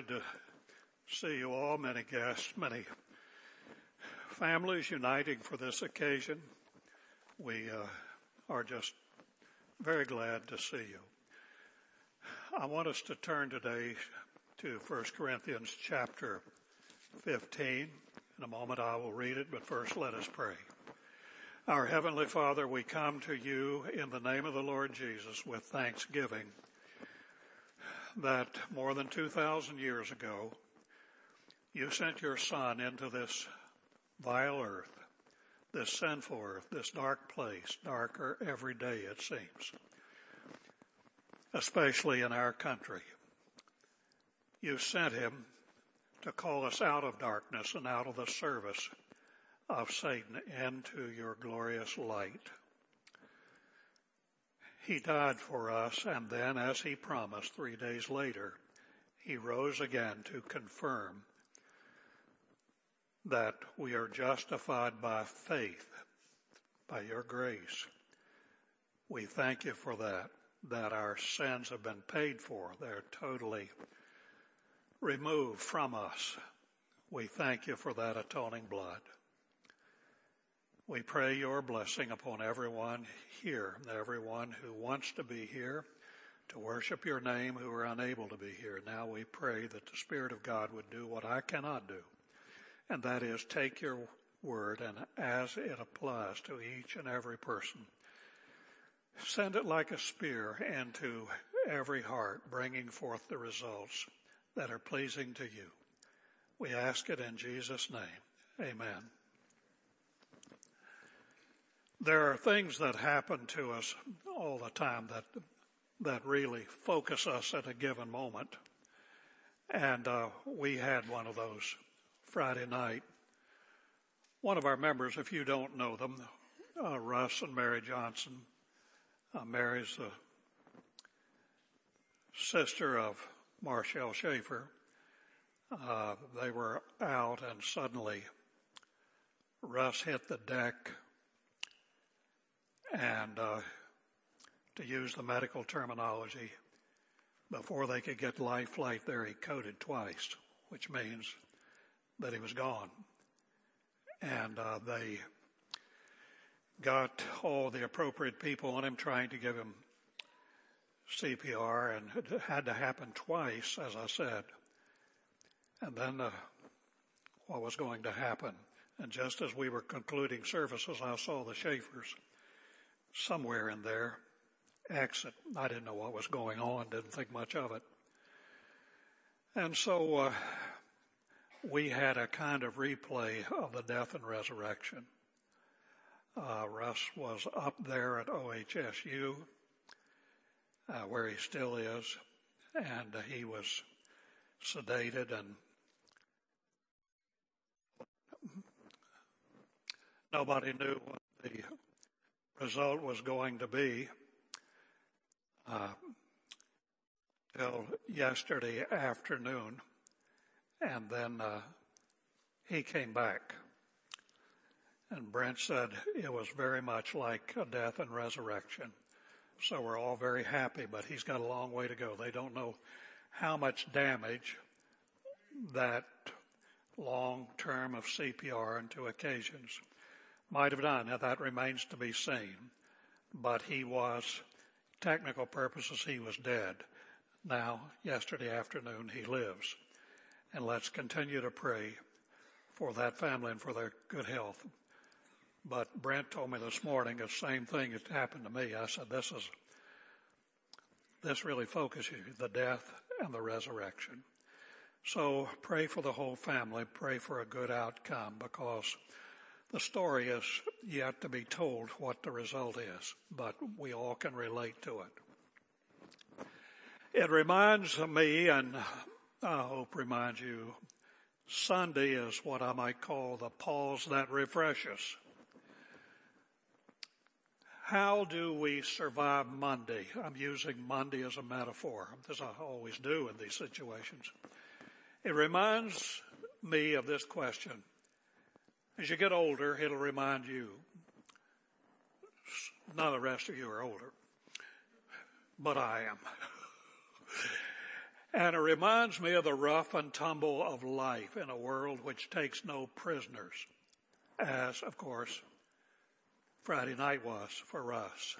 delighted to see you all, many guests, many families uniting for this occasion. We uh, are just very glad to see you. I want us to turn today to 1 Corinthians chapter 15. In a moment I will read it, but first let us pray. Our Heavenly Father, we come to you in the name of the Lord Jesus with thanksgiving that more than 2,000 years ago, you sent your Son into this vile earth, this sinful earth, this dark place, darker every day it seems, especially in our country. You sent him to call us out of darkness and out of the service of Satan into your glorious light. He died for us, and then, as he promised three days later, he rose again to confirm that we are justified by faith, by your grace. We thank you for that, that our sins have been paid for. They're totally removed from us. We thank you for that atoning blood. We pray your blessing upon everyone here, everyone who wants to be here to worship your name who are unable to be here. Now we pray that the Spirit of God would do what I cannot do, and that is take your word and as it applies to each and every person, send it like a spear into every heart, bringing forth the results that are pleasing to you. We ask it in Jesus' name. Amen. There are things that happen to us all the time that that really focus us at a given moment, and uh, we had one of those Friday night. One of our members, if you don't know them, uh, Russ and Mary Johnson. Uh, Mary's the sister of Marshall Schaefer. Uh, they were out, and suddenly Russ hit the deck and uh, to use the medical terminology, before they could get life flight there, he coded twice, which means that he was gone. And uh, they got all the appropriate people on him trying to give him CPR, and it had to happen twice, as I said. And then uh, what was going to happen? And just as we were concluding services, I saw the Schaefers somewhere in there exit. I didn't know what was going on, didn't think much of it. And so uh, we had a kind of replay of the death and resurrection. Uh, Russ was up there at OHSU, uh, where he still is, and he was sedated and nobody knew what the result was going to be uh, till yesterday afternoon, and then uh, he came back. And Brent said it was very much like a death and resurrection. So we're all very happy, but he's got a long way to go. They don't know how much damage that long term of CPR and two occasions might have done. Now that remains to be seen. But he was, technical purposes, he was dead. Now, yesterday afternoon, he lives. And let's continue to pray for that family and for their good health. But Brent told me this morning the same thing that happened to me. I said, this is, this really focuses you, the death and the resurrection. So pray for the whole family, pray for a good outcome because the story is yet to be told what the result is, but we all can relate to it. It reminds me, and I hope reminds you, Sunday is what I might call the pause that refreshes. How do we survive Monday? I'm using Monday as a metaphor, as I always do in these situations. It reminds me of this question. As you get older, it'll remind you. None of the rest of you are older, but I am. And it reminds me of the rough and tumble of life in a world which takes no prisoners, as, of course, Friday night was for us.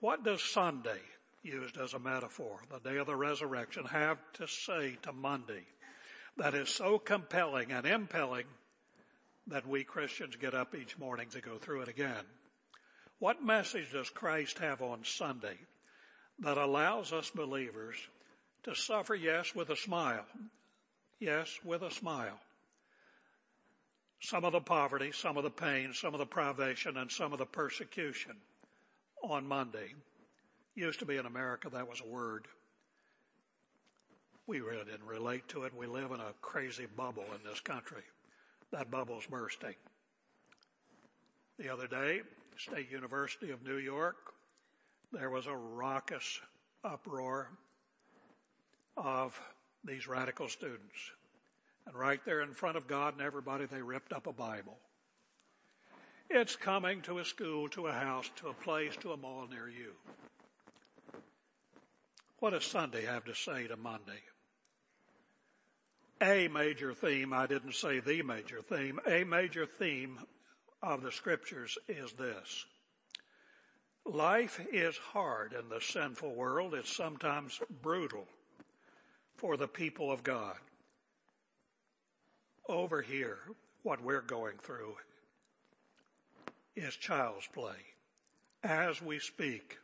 What does Sunday, used as a metaphor, the day of the resurrection, have to say to Monday that is so compelling and impelling that we Christians get up each morning to go through it again? What message does Christ have on Sunday that allows us believers to suffer, yes, with a smile. Yes, with a smile. Some of the poverty, some of the pain, some of the privation, and some of the persecution on Monday. Used to be in America, that was a word. We really didn't relate to it. We live in a crazy bubble in this country. That bubble's bursting. The other day, State University of New York there was a raucous uproar of these radical students. And right there in front of God and everybody, they ripped up a Bible. It's coming to a school, to a house, to a place, to a mall near you. What does Sunday have to say to Monday? A major theme, I didn't say the major theme, a major theme of the scriptures is this. Life is hard in the sinful world. It's sometimes brutal for the people of God. Over here, what we're going through is child's play. As we speak,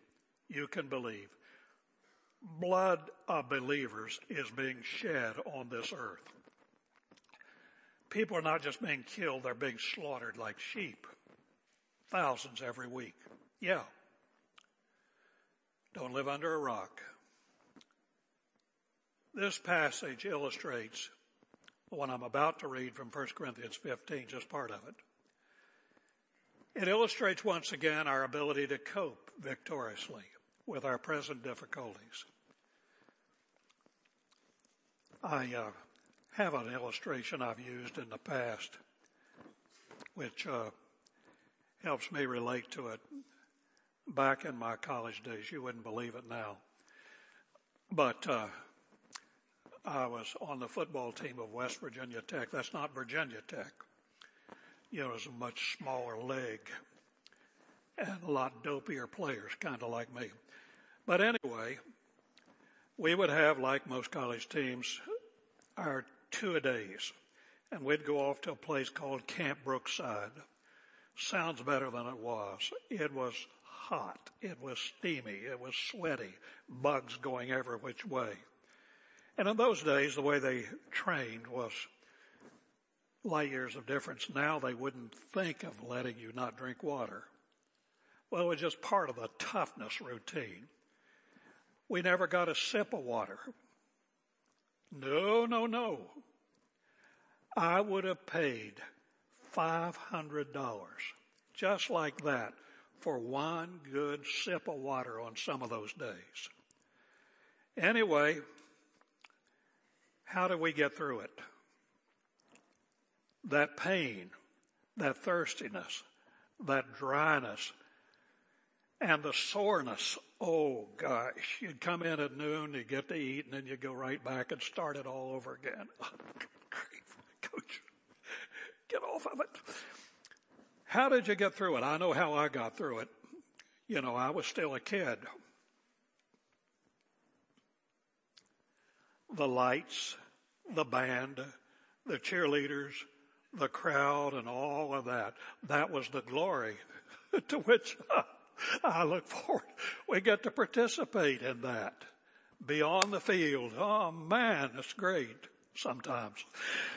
you can believe blood of believers is being shed on this earth. People are not just being killed, they're being slaughtered like sheep. Thousands every week. Yeah, don't live under a rock. This passage illustrates one I'm about to read from 1 Corinthians 15, just part of it. It illustrates once again our ability to cope victoriously with our present difficulties. I uh, have an illustration I've used in the past, which uh, helps me relate to it back in my college days. You wouldn't believe it now. But uh, I was on the football team of West Virginia Tech. That's not Virginia Tech. You know, it's a much smaller league and a lot dopier players, kind of like me. But anyway, we would have, like most college teams, our two a days, and we'd go off to a place called Camp Brookside. Sounds better than it was. It was hot. It was steamy. It was sweaty. Bugs going every which way. And in those days, the way they trained was light years of difference. Now they wouldn't think of letting you not drink water. Well, it was just part of the toughness routine. We never got a sip of water. No, no, no. I would have paid $500 just like that for one good sip of water on some of those days. Anyway, how do we get through it? That pain, that thirstiness, that dryness, and the soreness. Oh gosh, you'd come in at noon, you get to eat, and then you go right back and start it all over again. Coach, get off of it. How did you get through it? I know how I got through it. You know, I was still a kid. The lights, the band, the cheerleaders, the crowd and all of that. That was the glory to which look forward. We get to participate in that beyond the field. Oh man, it's great sometimes.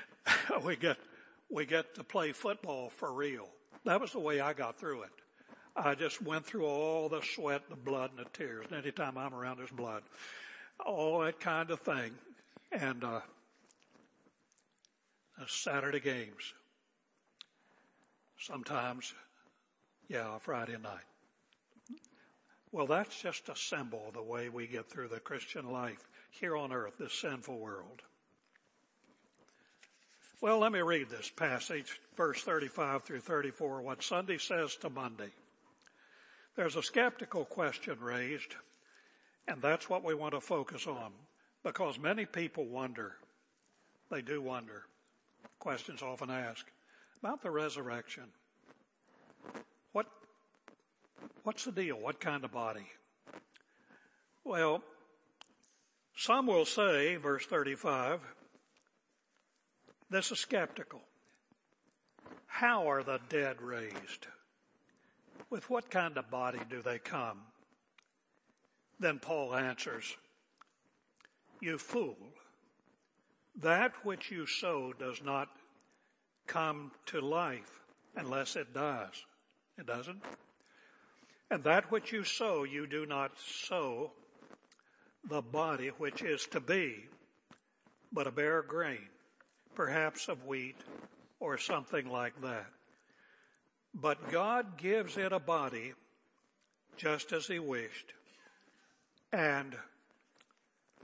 we get, we get to play football for real. That was the way I got through it. I just went through all the sweat, the blood, and the tears. And anytime I'm around, there's blood. All that kind of thing. And, uh, Saturday games. Sometimes, yeah, Friday night. Well, that's just a symbol of the way we get through the Christian life here on earth, this sinful world. Well, let me read this passage, verse 35 through 34, what Sunday says to Monday. There's a skeptical question raised And that's what we want to focus on because many people wonder, they do wonder, questions often asked about the resurrection. What, what's the deal? What kind of body? Well, some will say, verse 35, this is skeptical. How are the dead raised? With what kind of body do they come? Then Paul answers, You fool, that which you sow does not come to life unless it dies. It doesn't. And that which you sow, you do not sow the body which is to be, but a bare grain, perhaps of wheat or something like that. But God gives it a body just as He wished, and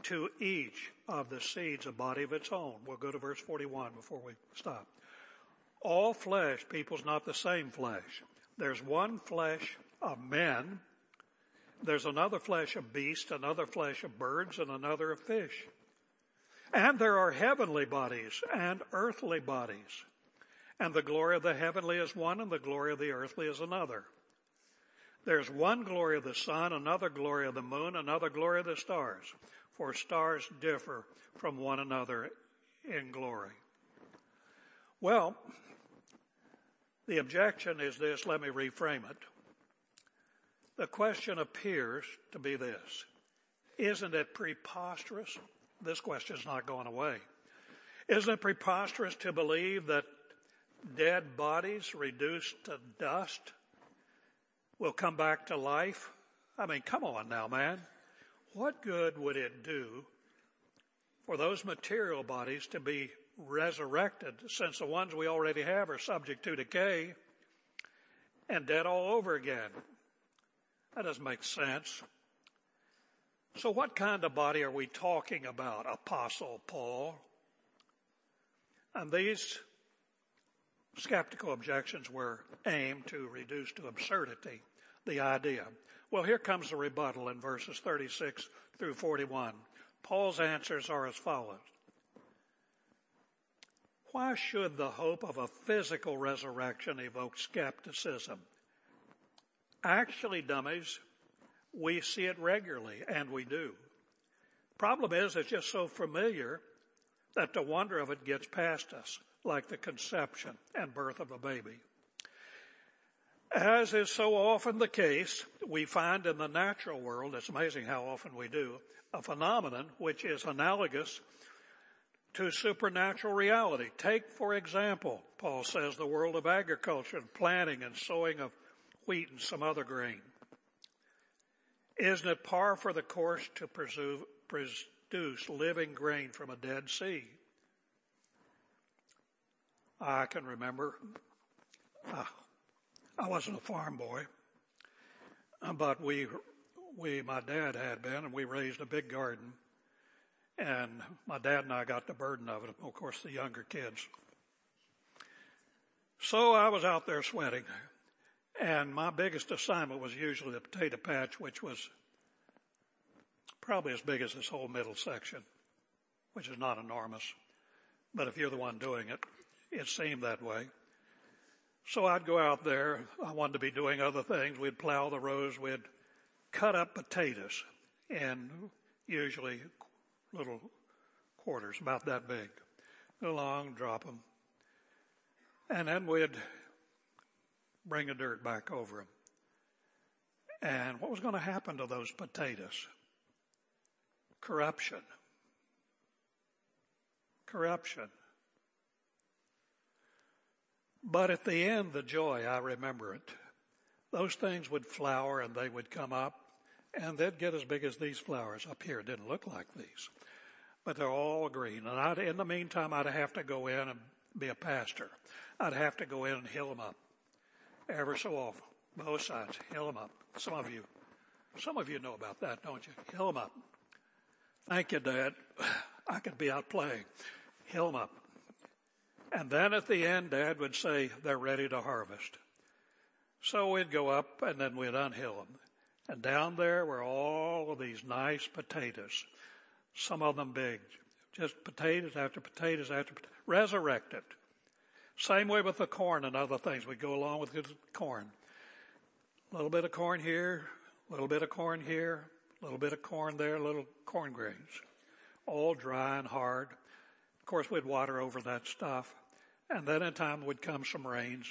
to each of the seeds a body of its own. We'll go to verse 41 before we stop. All flesh, people's not the same flesh. There's one flesh Oh, of men, there's another flesh of beasts, another flesh of birds, and another of fish. And there are heavenly bodies and earthly bodies. And the glory of the heavenly is one and the glory of the earthly is another. There's one glory of the sun, another glory of the moon, another glory of the stars. For stars differ from one another in glory. Well, the objection is this, let me reframe it. The question appears to be this. Isn't it preposterous? This question is not going away. Isn't it preposterous to believe that dead bodies reduced to dust will come back to life? I mean, come on now, man. What good would it do for those material bodies to be resurrected since the ones we already have are subject to decay and dead all over again? That doesn't make sense. So what kind of body are we talking about, Apostle Paul? And these skeptical objections were aimed to reduce to absurdity the idea. Well, here comes the rebuttal in verses 36 through 41. Paul's answers are as follows. Why should the hope of a physical resurrection evoke skepticism? Actually, dummies, we see it regularly, and we do. Problem is, it's just so familiar that the wonder of it gets past us, like the conception and birth of a baby. As is so often the case, we find in the natural world, it's amazing how often we do, a phenomenon which is analogous to supernatural reality. Take, for example, Paul says, the world of agriculture and planting and sowing of wheat and some other grain. Isn't it par for the course to produce living grain from a dead seed? I can remember, uh, I wasn't a farm boy, but we, we, my dad had been, and we raised a big garden. And my dad and I got the burden of it, of course, the younger kids. So I was out there sweating. And my biggest assignment was usually the potato patch, which was probably as big as this whole middle section, which is not enormous. But if you're the one doing it, it seemed that way. So I'd go out there. I wanted to be doing other things. We'd plow the rows. We'd cut up potatoes in usually little quarters, about that big. Go along, drop them. And then we'd bring the dirt back over them. And what was going to happen to those potatoes? Corruption. Corruption. But at the end, the joy, I remember it. Those things would flower and they would come up and they'd get as big as these flowers up here. It didn't look like these, but they're all green. And I'd, in the meantime, I'd have to go in and be a pastor. I'd have to go in and hill them up ever so often. Both sides, hill them up. Some of you, some of you know about that, don't you? Hill them up. Thank you, Dad. I could be out playing. Hill them up. And then at the end, Dad would say, they're ready to harvest. So we'd go up and then we'd unhill them. And down there were all of these nice potatoes, some of them big, just potatoes after potatoes after potatoes, resurrected. Same way with the corn and other things. We go along with corn. A little bit of corn here, a little bit of corn here, a little bit of corn there, little corn grains. All dry and hard. Of course, we'd water over that stuff. And then in time would come some rains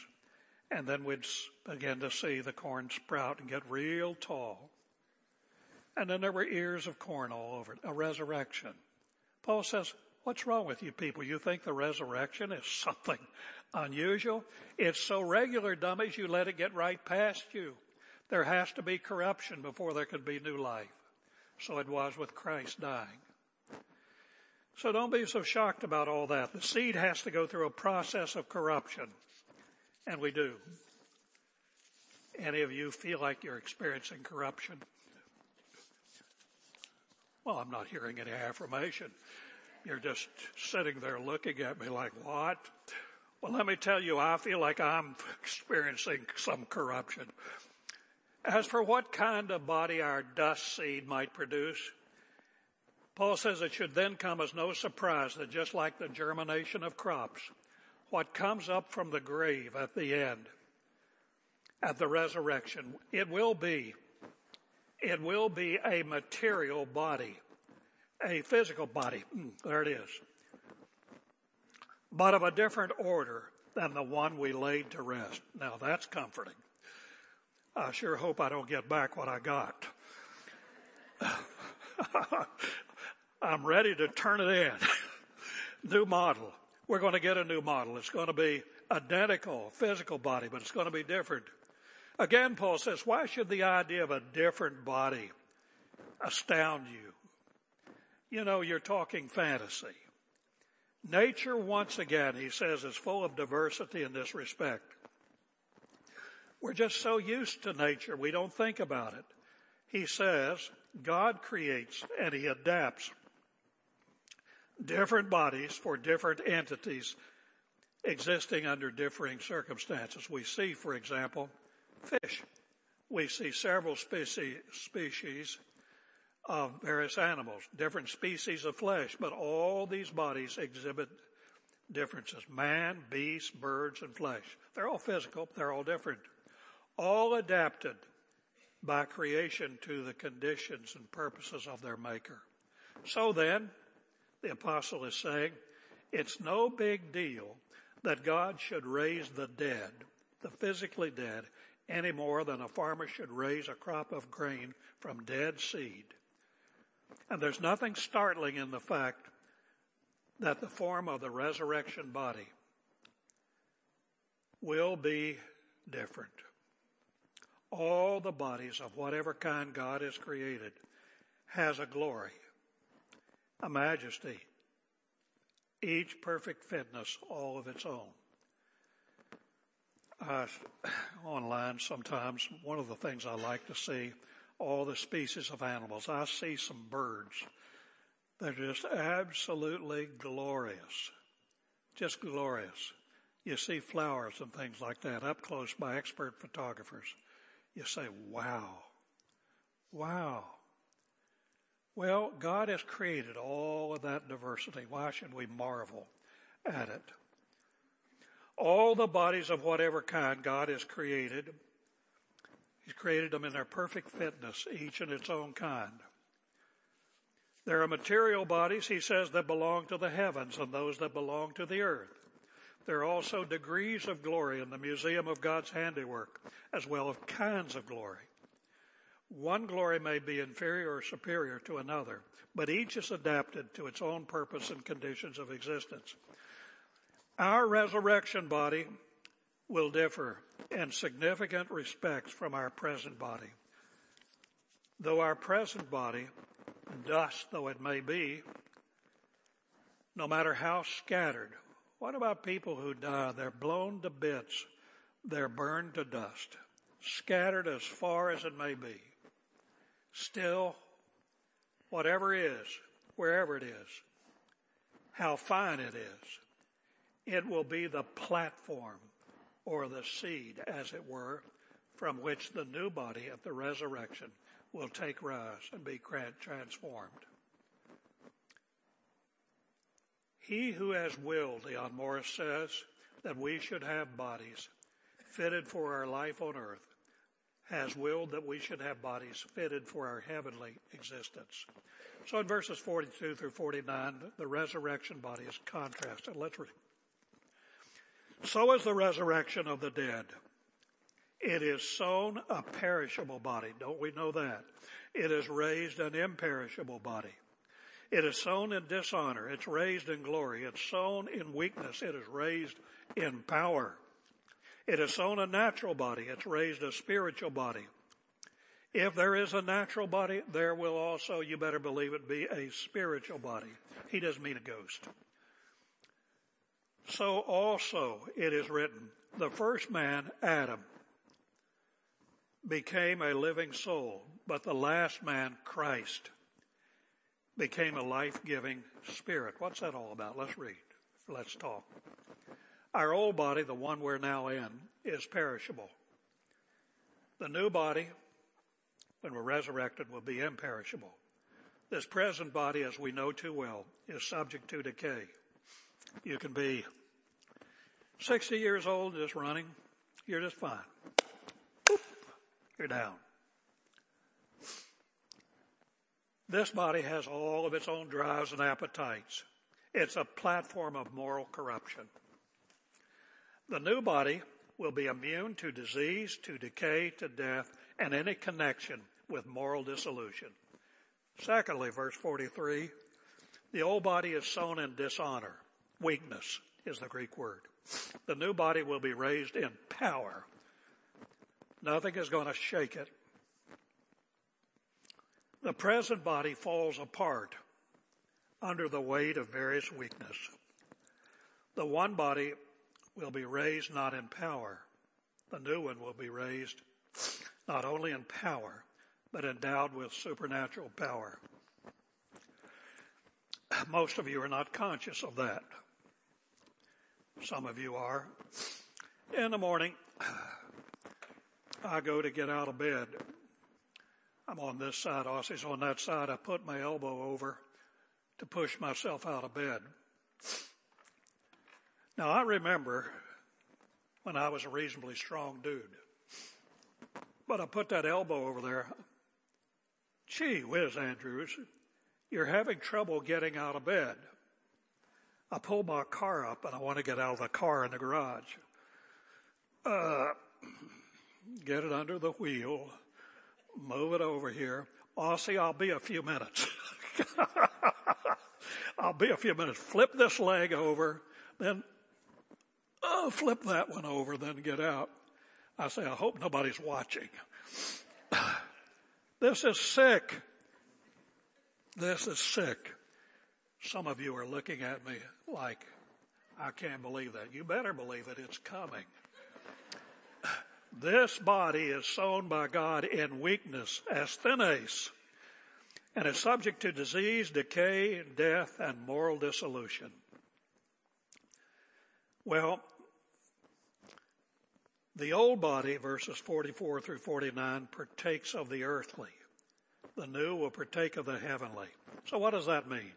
and then we'd begin to see the corn sprout and get real tall. And then there were ears of corn all over it, a resurrection. Paul says, what's wrong with you people? You think the resurrection is something unusual? It's so regular, dummies, you let it get right past you. There has to be corruption before there can be new life. So it was with Christ dying. So don't be so shocked about all that. The seed has to go through a process of corruption. And we do. Any of you feel like you're experiencing corruption? Well, I'm not hearing any affirmation. You're just sitting there looking at me like, what? Well, let me tell you, I feel like I'm experiencing some corruption. As for what kind of body our dust seed might produce, Paul says it should then come as no surprise that just like the germination of crops, what comes up from the grave at the end, at the resurrection, it will be, it will be a material body, a physical body. Mm, there it is. But of a different order than the one we laid to rest. Now that's comforting. I sure hope I don't get back what I got. I'm ready to turn it in. New model we're going to get a new model. It's going to be identical, physical body, but it's going to be different. Again, Paul says, why should the idea of a different body astound you? You know, you're talking fantasy. Nature, once again, he says, is full of diversity in this respect. We're just so used to nature, we don't think about it. He says, God creates and he adapts different bodies for different entities existing under differing circumstances. We see, for example, fish. We see several species, species of various animals, different species of flesh, but all these bodies exhibit differences. Man, beast, birds, and flesh. They're all physical. They're all different. All adapted by creation to the conditions and purposes of their maker. So then, the apostle is saying, it's no big deal that God should raise the dead, the physically dead, any more than a farmer should raise a crop of grain from dead seed. And there's nothing startling in the fact that the form of the resurrection body will be different. All the bodies of whatever kind God has created has a glory a majesty, each perfect fitness all of its own. Online sometimes, one of the things I like to see, all the species of animals. I see some birds that are just absolutely glorious. Just glorious. You see flowers and things like that up close by expert photographers. You say, wow. Wow. Well, God has created all of that diversity. Why should we marvel at it? All the bodies of whatever kind God has created, He's created them in their perfect fitness, each in its own kind. There are material bodies, he says, that belong to the heavens and those that belong to the earth. There are also degrees of glory in the museum of God's handiwork, as well as kinds of glory. One glory may be inferior or superior to another, but each is adapted to its own purpose and conditions of existence. Our resurrection body will differ in significant respects from our present body. Though our present body, dust though it may be, no matter how scattered, what about people who die? They're blown to bits. They're burned to dust, scattered as far as it may be still, whatever is, wherever it is, how fine it is, it will be the platform or the seed, as it were, from which the new body at the resurrection will take rise and be transformed. He who has willed, Leon Morris says, that we should have bodies fitted for our life on earth has willed that we should have bodies fitted for our heavenly existence. So in verses 42 through 49, the resurrection body is contrasted. Let's read. So is the resurrection of the dead. It is sown a perishable body. Don't we know that? It is raised an imperishable body. It is sown in dishonor. It's raised in glory. It's sown in weakness. It is raised in power. It is sown a natural body. It's raised a spiritual body. If there is a natural body, there will also, you better believe it, be a spiritual body. He doesn't mean a ghost. So also it is written, the first man, Adam, became a living soul, but the last man, Christ, became a life-giving spirit. What's that all about? Let's read. Let's talk. Our old body, the one we're now in, is perishable. The new body, when we're resurrected, will be imperishable. This present body, as we know too well, is subject to decay. You can be 60 years old just running, you're just fine. You're down. This body has all of its own drives and appetites. It's a platform of moral corruption. The new body will be immune to disease, to decay, to death, and any connection with moral dissolution. Secondly, verse 43, the old body is sown in dishonor. Weakness is the Greek word. The new body will be raised in power. Nothing is going to shake it. The present body falls apart under the weight of various weakness. The one body will be raised not in power. The new one will be raised not only in power, but endowed with supernatural power. Most of you are not conscious of that. Some of you are. In the morning, I go to get out of bed. I'm on this side, Ossie's on that side. I put my elbow over to push myself out of bed. Now I remember when I was a reasonably strong dude. But I put that elbow over there. Gee whiz, Andrews, you're having trouble getting out of bed. I pull my car up and I want to get out of the car in the garage. Uh, get it under the wheel, move it over here. Ossie, I'll be a few minutes. I'll be a few minutes. Flip this leg over, then oh, flip that one over, then get out. I say, I hope nobody's watching. This is sick. This is sick. Some of you are looking at me like, I can't believe that. You better believe it. It's coming. This body is sown by God in weakness, asthenes, and is subject to disease, decay, death, and moral dissolution. Well, the old body, verses 44 through 49, partakes of the earthly. The new will partake of the heavenly. So what does that mean?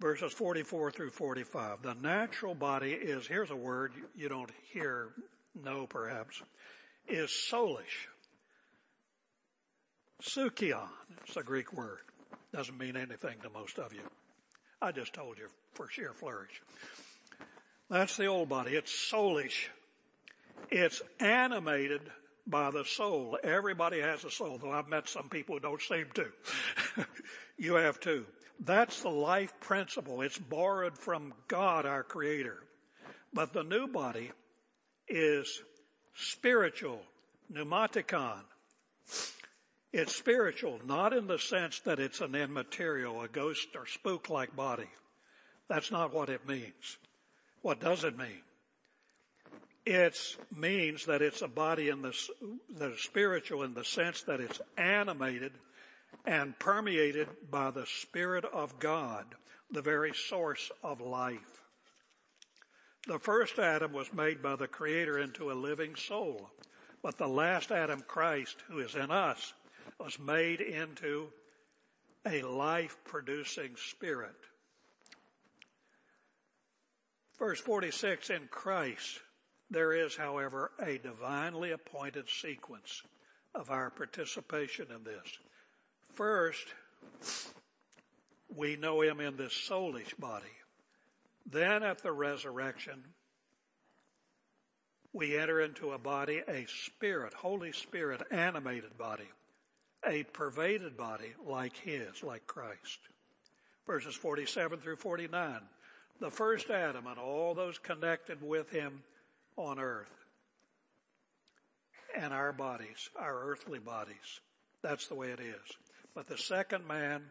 Verses 44 through 45. The natural body is, here's a word you don't hear, know perhaps, is soulish. Sukion, it's a Greek word. Doesn't mean anything to most of you. I just told you for sheer flourish. That's the old body. It's soulish. It's animated by the soul. Everybody has a soul, though I've met some people who don't seem to. you have too. That's the life principle. It's borrowed from God, our creator. But the new body is spiritual, pneumatikon. It's spiritual, not in the sense that it's an immaterial, a ghost or spook-like body. That's not what it means. What does it mean? It means that it's a body in the, that is spiritual in the sense that it's animated and permeated by the Spirit of God, the very source of life. The first Adam was made by the Creator into a living soul, But the last Adam, Christ, who is in us, was made into a life producing spirit. Verse 46 In Christ, there is, however, a divinely appointed sequence of our participation in this. First, we know him in this soulish body. Then at the resurrection, we enter into a body, a spirit, Holy Spirit animated body, a pervaded body like His, like Christ. Verses 47 through 49. The first Adam and all those connected with him on earth and our bodies, our earthly bodies. That's the way it is. But the second man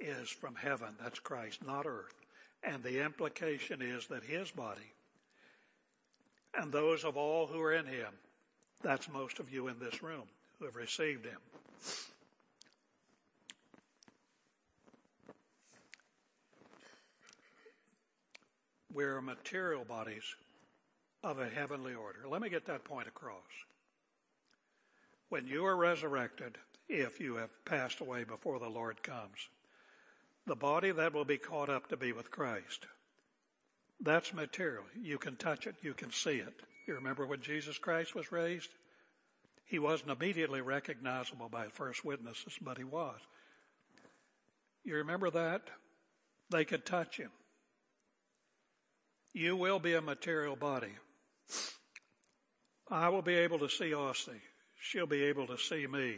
is from heaven. That's Christ, not earth. And the implication is that his body and those of all who are in him. That's most of you in this room who have received him. We're material bodies of a heavenly order. Let me get that point across. When you are resurrected, if you have passed away before the Lord comes, the body that will be caught up to be with Christ that's material. You can touch it. You can see it. You remember when Jesus Christ was raised? He wasn't immediately recognizable by first witnesses, but he was. You remember that? They could touch him. You will be a material body. I will be able to see Aussie. She'll be able to see me.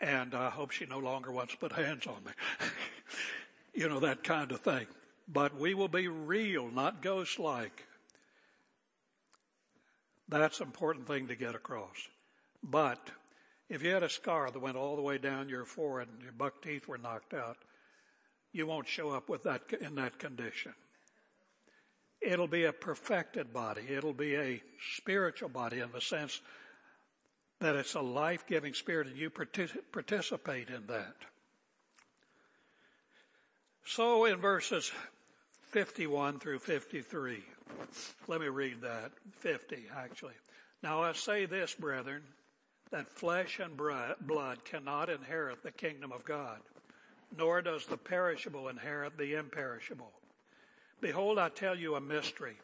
And I hope she no longer wants to put hands on me. you know, that kind of thing but we will be real, not ghost like. That's an important thing to get across. But if you had a scar that went all the way down your forehead and your buck teeth were knocked out, you won't show up with that in that condition. It'll be a perfected body. It'll be a spiritual body in the sense that it's a life-giving spirit and you participate in that. So in verses 51 through 53. Let me read that. 50, actually. Now I say this, brethren, that flesh and blood cannot inherit the kingdom of God, nor does the perishable inherit the imperishable. Behold, I tell you a mystery.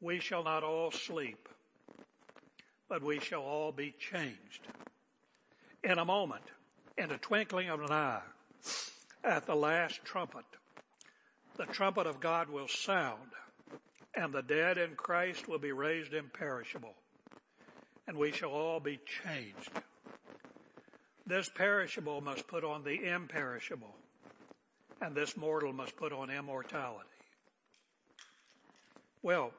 We shall not all sleep, but we shall all be changed. In a moment, in a twinkling of an eye, at the last trumpet, the trumpet of God will sound, and the dead in Christ will be raised imperishable, and we shall all be changed. This perishable must put on the imperishable, and this mortal must put on immortality. Well,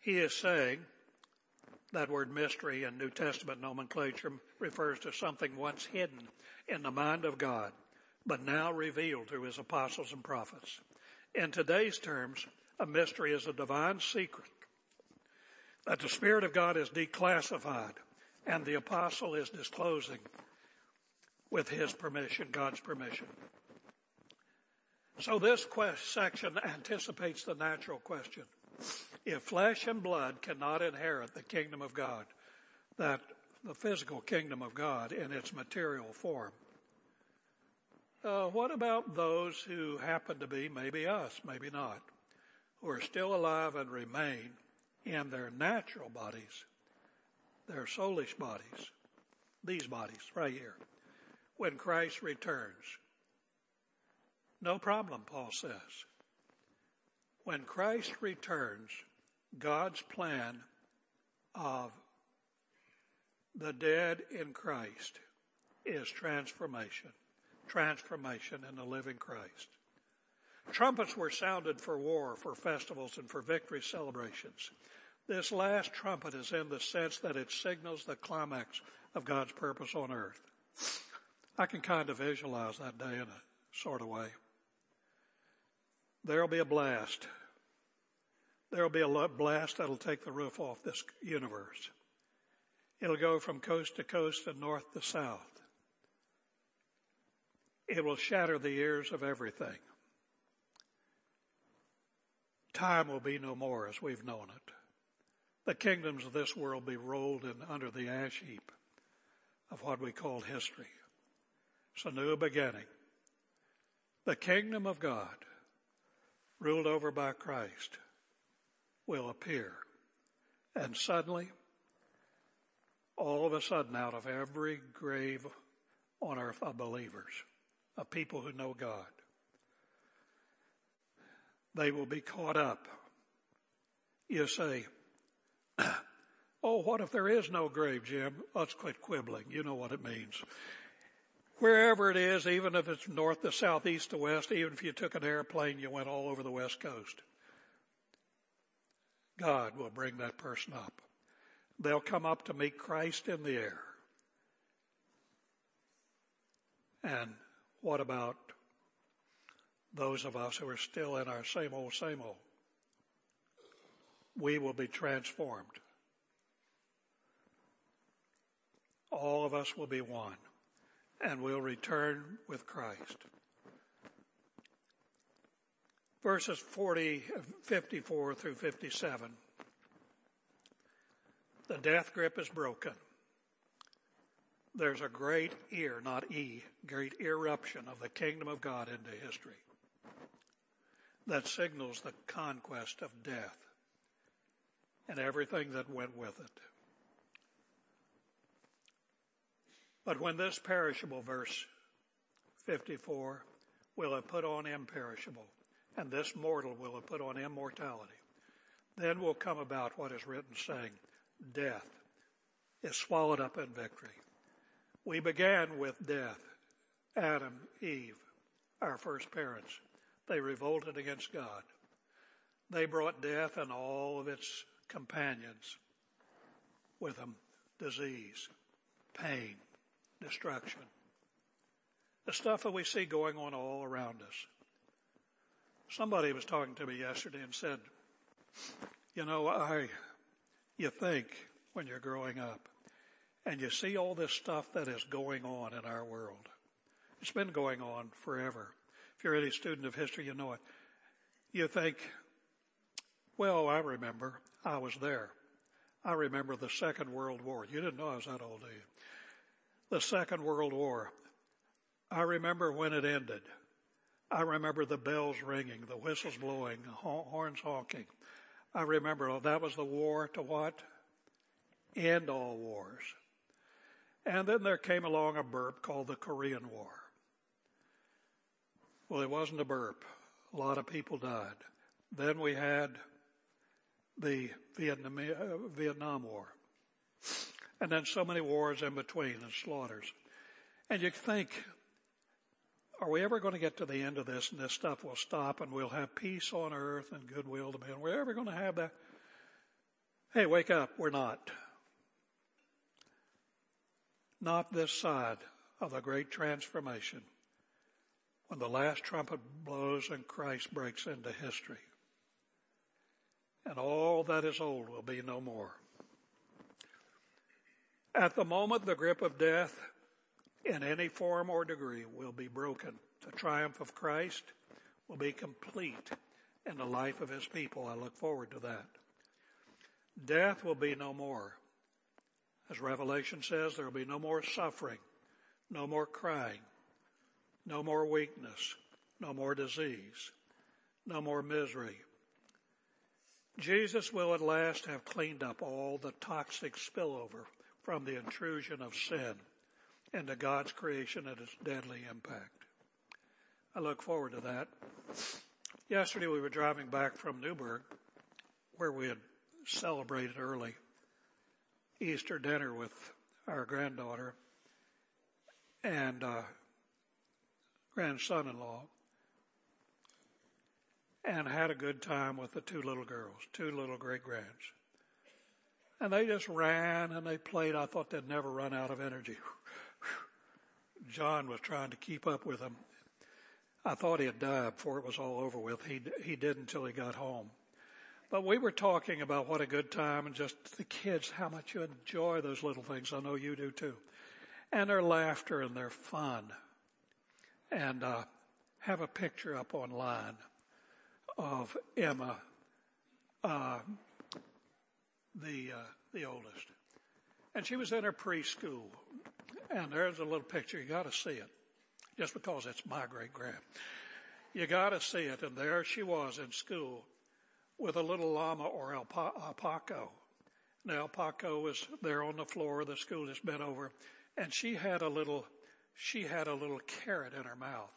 he is saying that word mystery in New Testament nomenclature refers to something once hidden in the mind of God but now revealed through his apostles and prophets. In today's terms, a mystery is a divine secret that the Spirit of God is declassified and the apostle is disclosing with his permission, God's permission. So this quest section anticipates the natural question. If flesh and blood cannot inherit the kingdom of God, that the physical kingdom of God in its material form, uh, what about those who happen to be, maybe us, maybe not, who are still alive and remain in their natural bodies, their soulish bodies, these bodies right here, when Christ returns? No problem, Paul says. When Christ returns, God's plan of the dead in Christ is transformation transformation in the living Christ. Trumpets were sounded for war, for festivals, and for victory celebrations. This last trumpet is in the sense that it signals the climax of God's purpose on earth. I can kind of visualize that day in a sort of way. There'll be a blast. There'll be a blast that'll take the roof off this universe. It'll go from coast to coast and north to south. It will shatter the ears of everything. Time will be no more as we've known it. the kingdoms of this world be rolled in under the ash heap of what we call history. It's a new beginning. The kingdom of God, ruled over by Christ, will appear. And suddenly, all of a sudden, out of every grave on earth of believers, of people who know God, they will be caught up. You say, Oh, what if there is no grave, Jim? Let's quit quibbling. You know what it means. Wherever it is, even if it's north to south, east to west, even if you took an airplane, you went all over the west coast. God will bring that person up. They'll come up to meet Christ in the air. And what about those of us who are still in our same old, same old? We will be transformed. All of us will be one and we'll return with Christ. Verses 40, 54 through 57. The death grip is broken. There's a great ear, not E, great eruption of the kingdom of God into history that signals the conquest of death and everything that went with it. But when this perishable, verse 54, will have put on imperishable, and this mortal will have put on immortality, then will come about what is written saying, death is swallowed up in victory. We began with death. Adam, Eve, our first parents, they revolted against God. They brought death and all of its companions with them disease, pain, destruction. The stuff that we see going on all around us. Somebody was talking to me yesterday and said, you know, I, you think when you're growing up and you see all this stuff that is going on in our world. It's been going on forever. If you're any student of history, you know it. You think, well, I remember I was there. I remember the Second World War. You didn't know I was that old, do you? The Second World War. I remember when it ended. I remember the bells ringing, the whistles blowing, the horns honking. I remember oh, that was the war to what? End all wars. And then there came along a burp called the Korean War. Well, it wasn't a burp. A lot of people died. Then we had the Vietnam, uh, Vietnam War. And then so many wars in between and slaughters. And you think, are we ever going to get to the end of this and this stuff will stop and we'll have peace on earth and goodwill to men? We're ever going to have that? Hey, wake up. We're not. Not this side of the great transformation when the last trumpet blows and Christ breaks into history. And all that is old will be no more. At the moment, the grip of death in any form or degree will be broken. The triumph of Christ will be complete in the life of his people. I look forward to that. Death will be no more. As Revelation says, there will be no more suffering, no more crying, no more weakness, no more disease, no more misery. Jesus will at last have cleaned up all the toxic spillover from the intrusion of sin into God's creation and its deadly impact. I look forward to that. Yesterday we were driving back from Newburgh where we had celebrated early Easter dinner with our granddaughter and uh, grandson-in-law and had a good time with the two little girls, two little great grands. And they just ran and they played. I thought they'd never run out of energy. John was trying to keep up with them. I thought he had died before it was all over with. He, he did until he got home. But we were talking about what a good time and just the kids, how much you enjoy those little things. I know you do too. And their laughter and their fun. And, uh, have a picture up online of Emma, uh, the, uh, the oldest. And she was in her preschool. And there's a little picture. You got to see it. Just because it's my great grand. You got to see it. And there she was in school with a little llama or alpaca. Now, alpaca was there on the floor. Of the school just bent over. And she had a little, she had a little carrot in her mouth.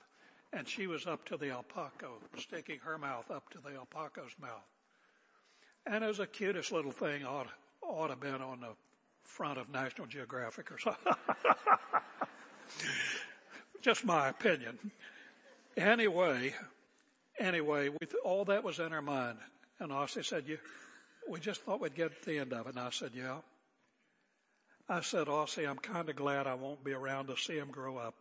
And she was up to the alpaca, sticking her mouth up to the alpaca's mouth. And it was the cutest little thing ought, ought to have been on the front of National Geographic or something. Just my opinion. Anyway, anyway, we, all that was in our mind. And Ossie said, you, we just thought we'd get to the end of it. And I said, yeah. I said, oh, Ossie, I'm kind of glad I won't be around to see him grow up.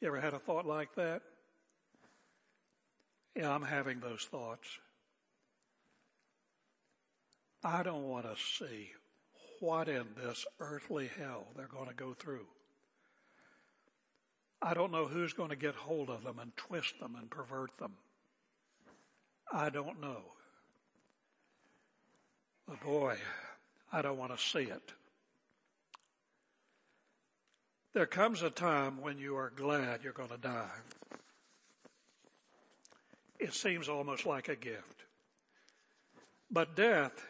You ever had a thought like that? Yeah, I'm having those thoughts. I don't want to see what in this earthly hell they're going to go through. I don't know who's going to get hold of them and twist them and pervert them. I don't know. But boy, I don't want to see it. There comes a time when you are glad you're going to die. It seems almost like a gift. But death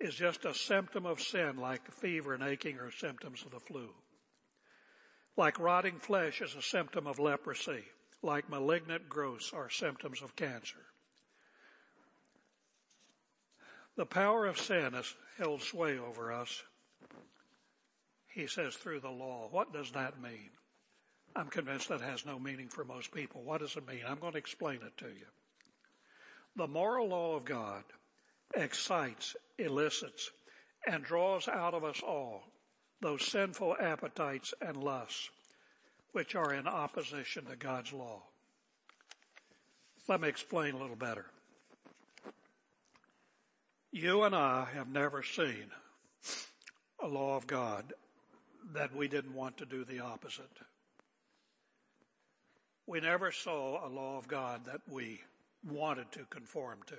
is just a symptom of sin like fever and aching are symptoms of the flu. Like rotting flesh is a symptom of leprosy. Like malignant growths are symptoms of cancer. The power of sin has held sway over us. He says through the law. What does that mean? I'm convinced that has no meaning for most people. What does it mean? I'm going to explain it to you. The moral law of God excites, elicits, and draws out of us all those sinful appetites and lusts which are in opposition to God's law. Let me explain a little better. You and I have never seen a law of God that we didn't want to do the opposite. We never saw a law of God that we wanted to conform to.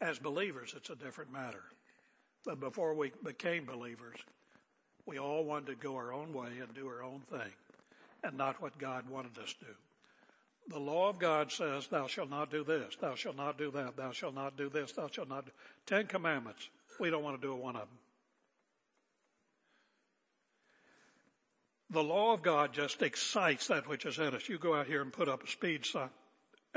As believers, it's a different matter. But before we became believers, we all wanted to go our own way and do our own thing and not what God wanted us to do. The law of God says, thou shalt not do this, thou shalt not do that, thou shalt not do this, thou shalt not do. Ten commandments. We don't want to do one of them. The law of God just excites that which is in us. You go out here and put up a speed sign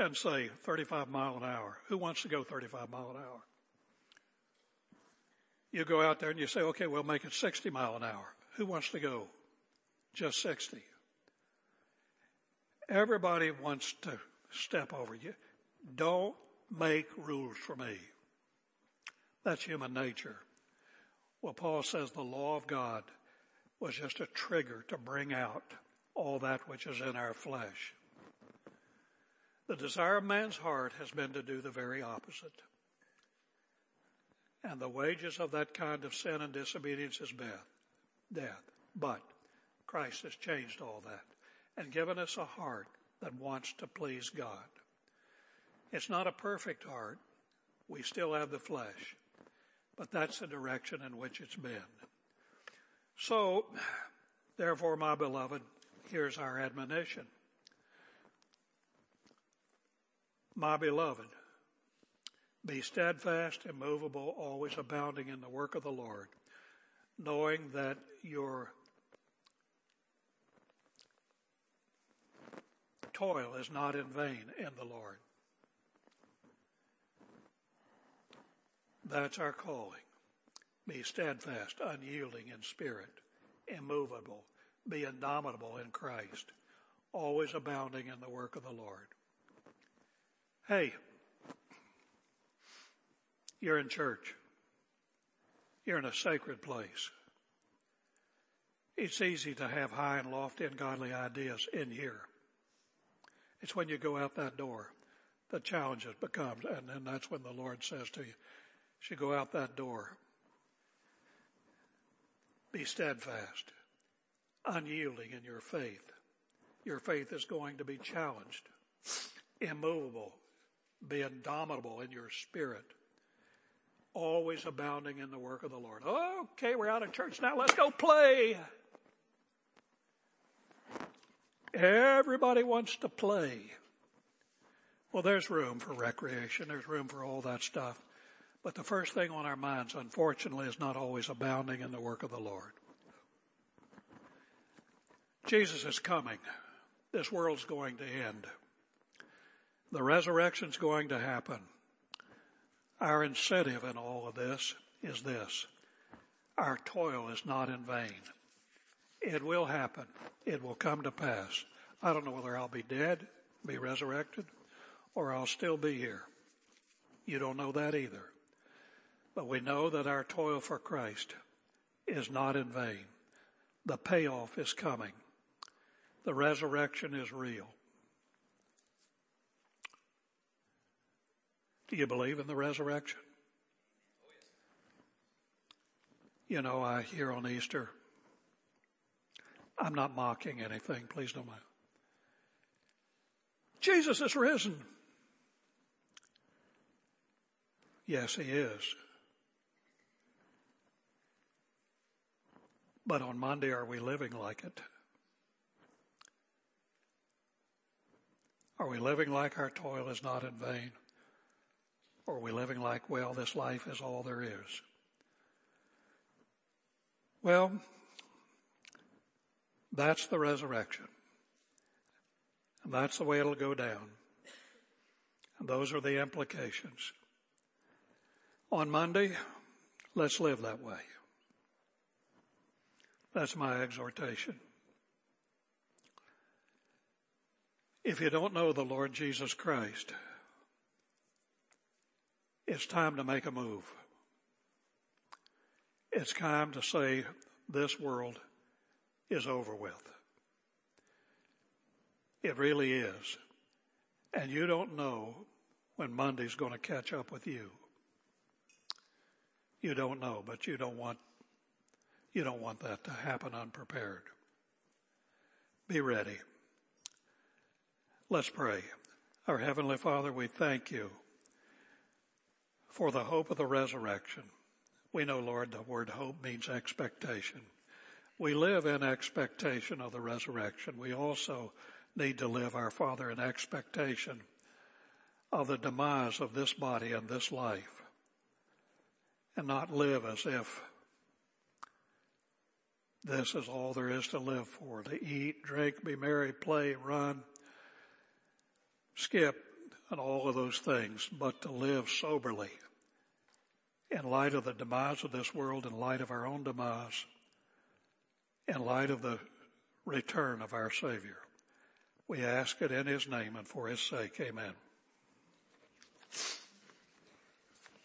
and say 35 mile an hour. Who wants to go 35 mile an hour? You go out there and you say, okay, we'll make it 60 mile an hour. Who wants to go just 60? Everybody wants to step over you. Don't make rules for me. That's human nature. Well, Paul says the law of God was just a trigger to bring out all that which is in our flesh. The desire of man's heart has been to do the very opposite. And the wages of that kind of sin and disobedience is death. Death. But Christ has changed all that and given us a heart that wants to please God. It's not a perfect heart. We still have the flesh. But that's the direction in which it's been. So, therefore, my beloved, here's our admonition. My beloved, be steadfast, immovable, always abounding in the work of the Lord, knowing that your toil is not in vain in the Lord. That's our calling. Be steadfast, unyielding in spirit, immovable, be indomitable in Christ, always abounding in the work of the Lord. Hey, you're in church. You're in a sacred place. It's easy to have high and lofty and godly ideas in here. It's when you go out that door the challenge becomes, and then that's when the Lord says to you, "You go out that door. Be steadfast, unyielding in your faith. Your faith is going to be challenged, immovable, be indomitable in your spirit. always abounding in the work of the Lord. Okay, we're out of church now. Let's go play. Everybody wants to play. Well, there's room for recreation. There's room for all that stuff. But the first thing on our minds, unfortunately, is not always abounding in the work of the Lord. Jesus is coming. This world's going to end. The resurrection's going to happen. Our incentive in all of this is this. Our toil is not in vain. It will happen. It will come to pass. I don't know whether I'll be dead, be resurrected, or I'll still be here. You don't know that either. But we know that our toil for Christ is not in vain. The payoff is coming. The resurrection is real. Do you believe in the resurrection? You know, I hear on Easter, I'm not mocking anything, please don't mind. Jesus is risen. Yes, he is. But on Monday, are we living like it? Are we living like our toil is not in vain? Or are we living like, well, this life is all there is? Well, that's the resurrection. And that's the way it'll go down. And those are the implications. On Monday, let's live that way. That's my exhortation. If you don't know the Lord Jesus Christ, it's time to make a move. It's time to say this world is over with. It really is. And you don't know when Monday's going to catch up with you. You don't know, but you don't want you don't want that to happen unprepared. Be ready. Let's pray. Our Heavenly Father, we thank you for the hope of the resurrection. We know, Lord, the word hope means expectation. We live in expectation of the resurrection. We also need to live, our Father, in expectation of the demise of this body and this life and not live as if this is all there is to live for to eat, drink, be merry, play, run, skip, and all of those things, but to live soberly in light of the demise of this world, in light of our own demise, in light of the return of our Savior. We ask it in His name and for His sake. Amen.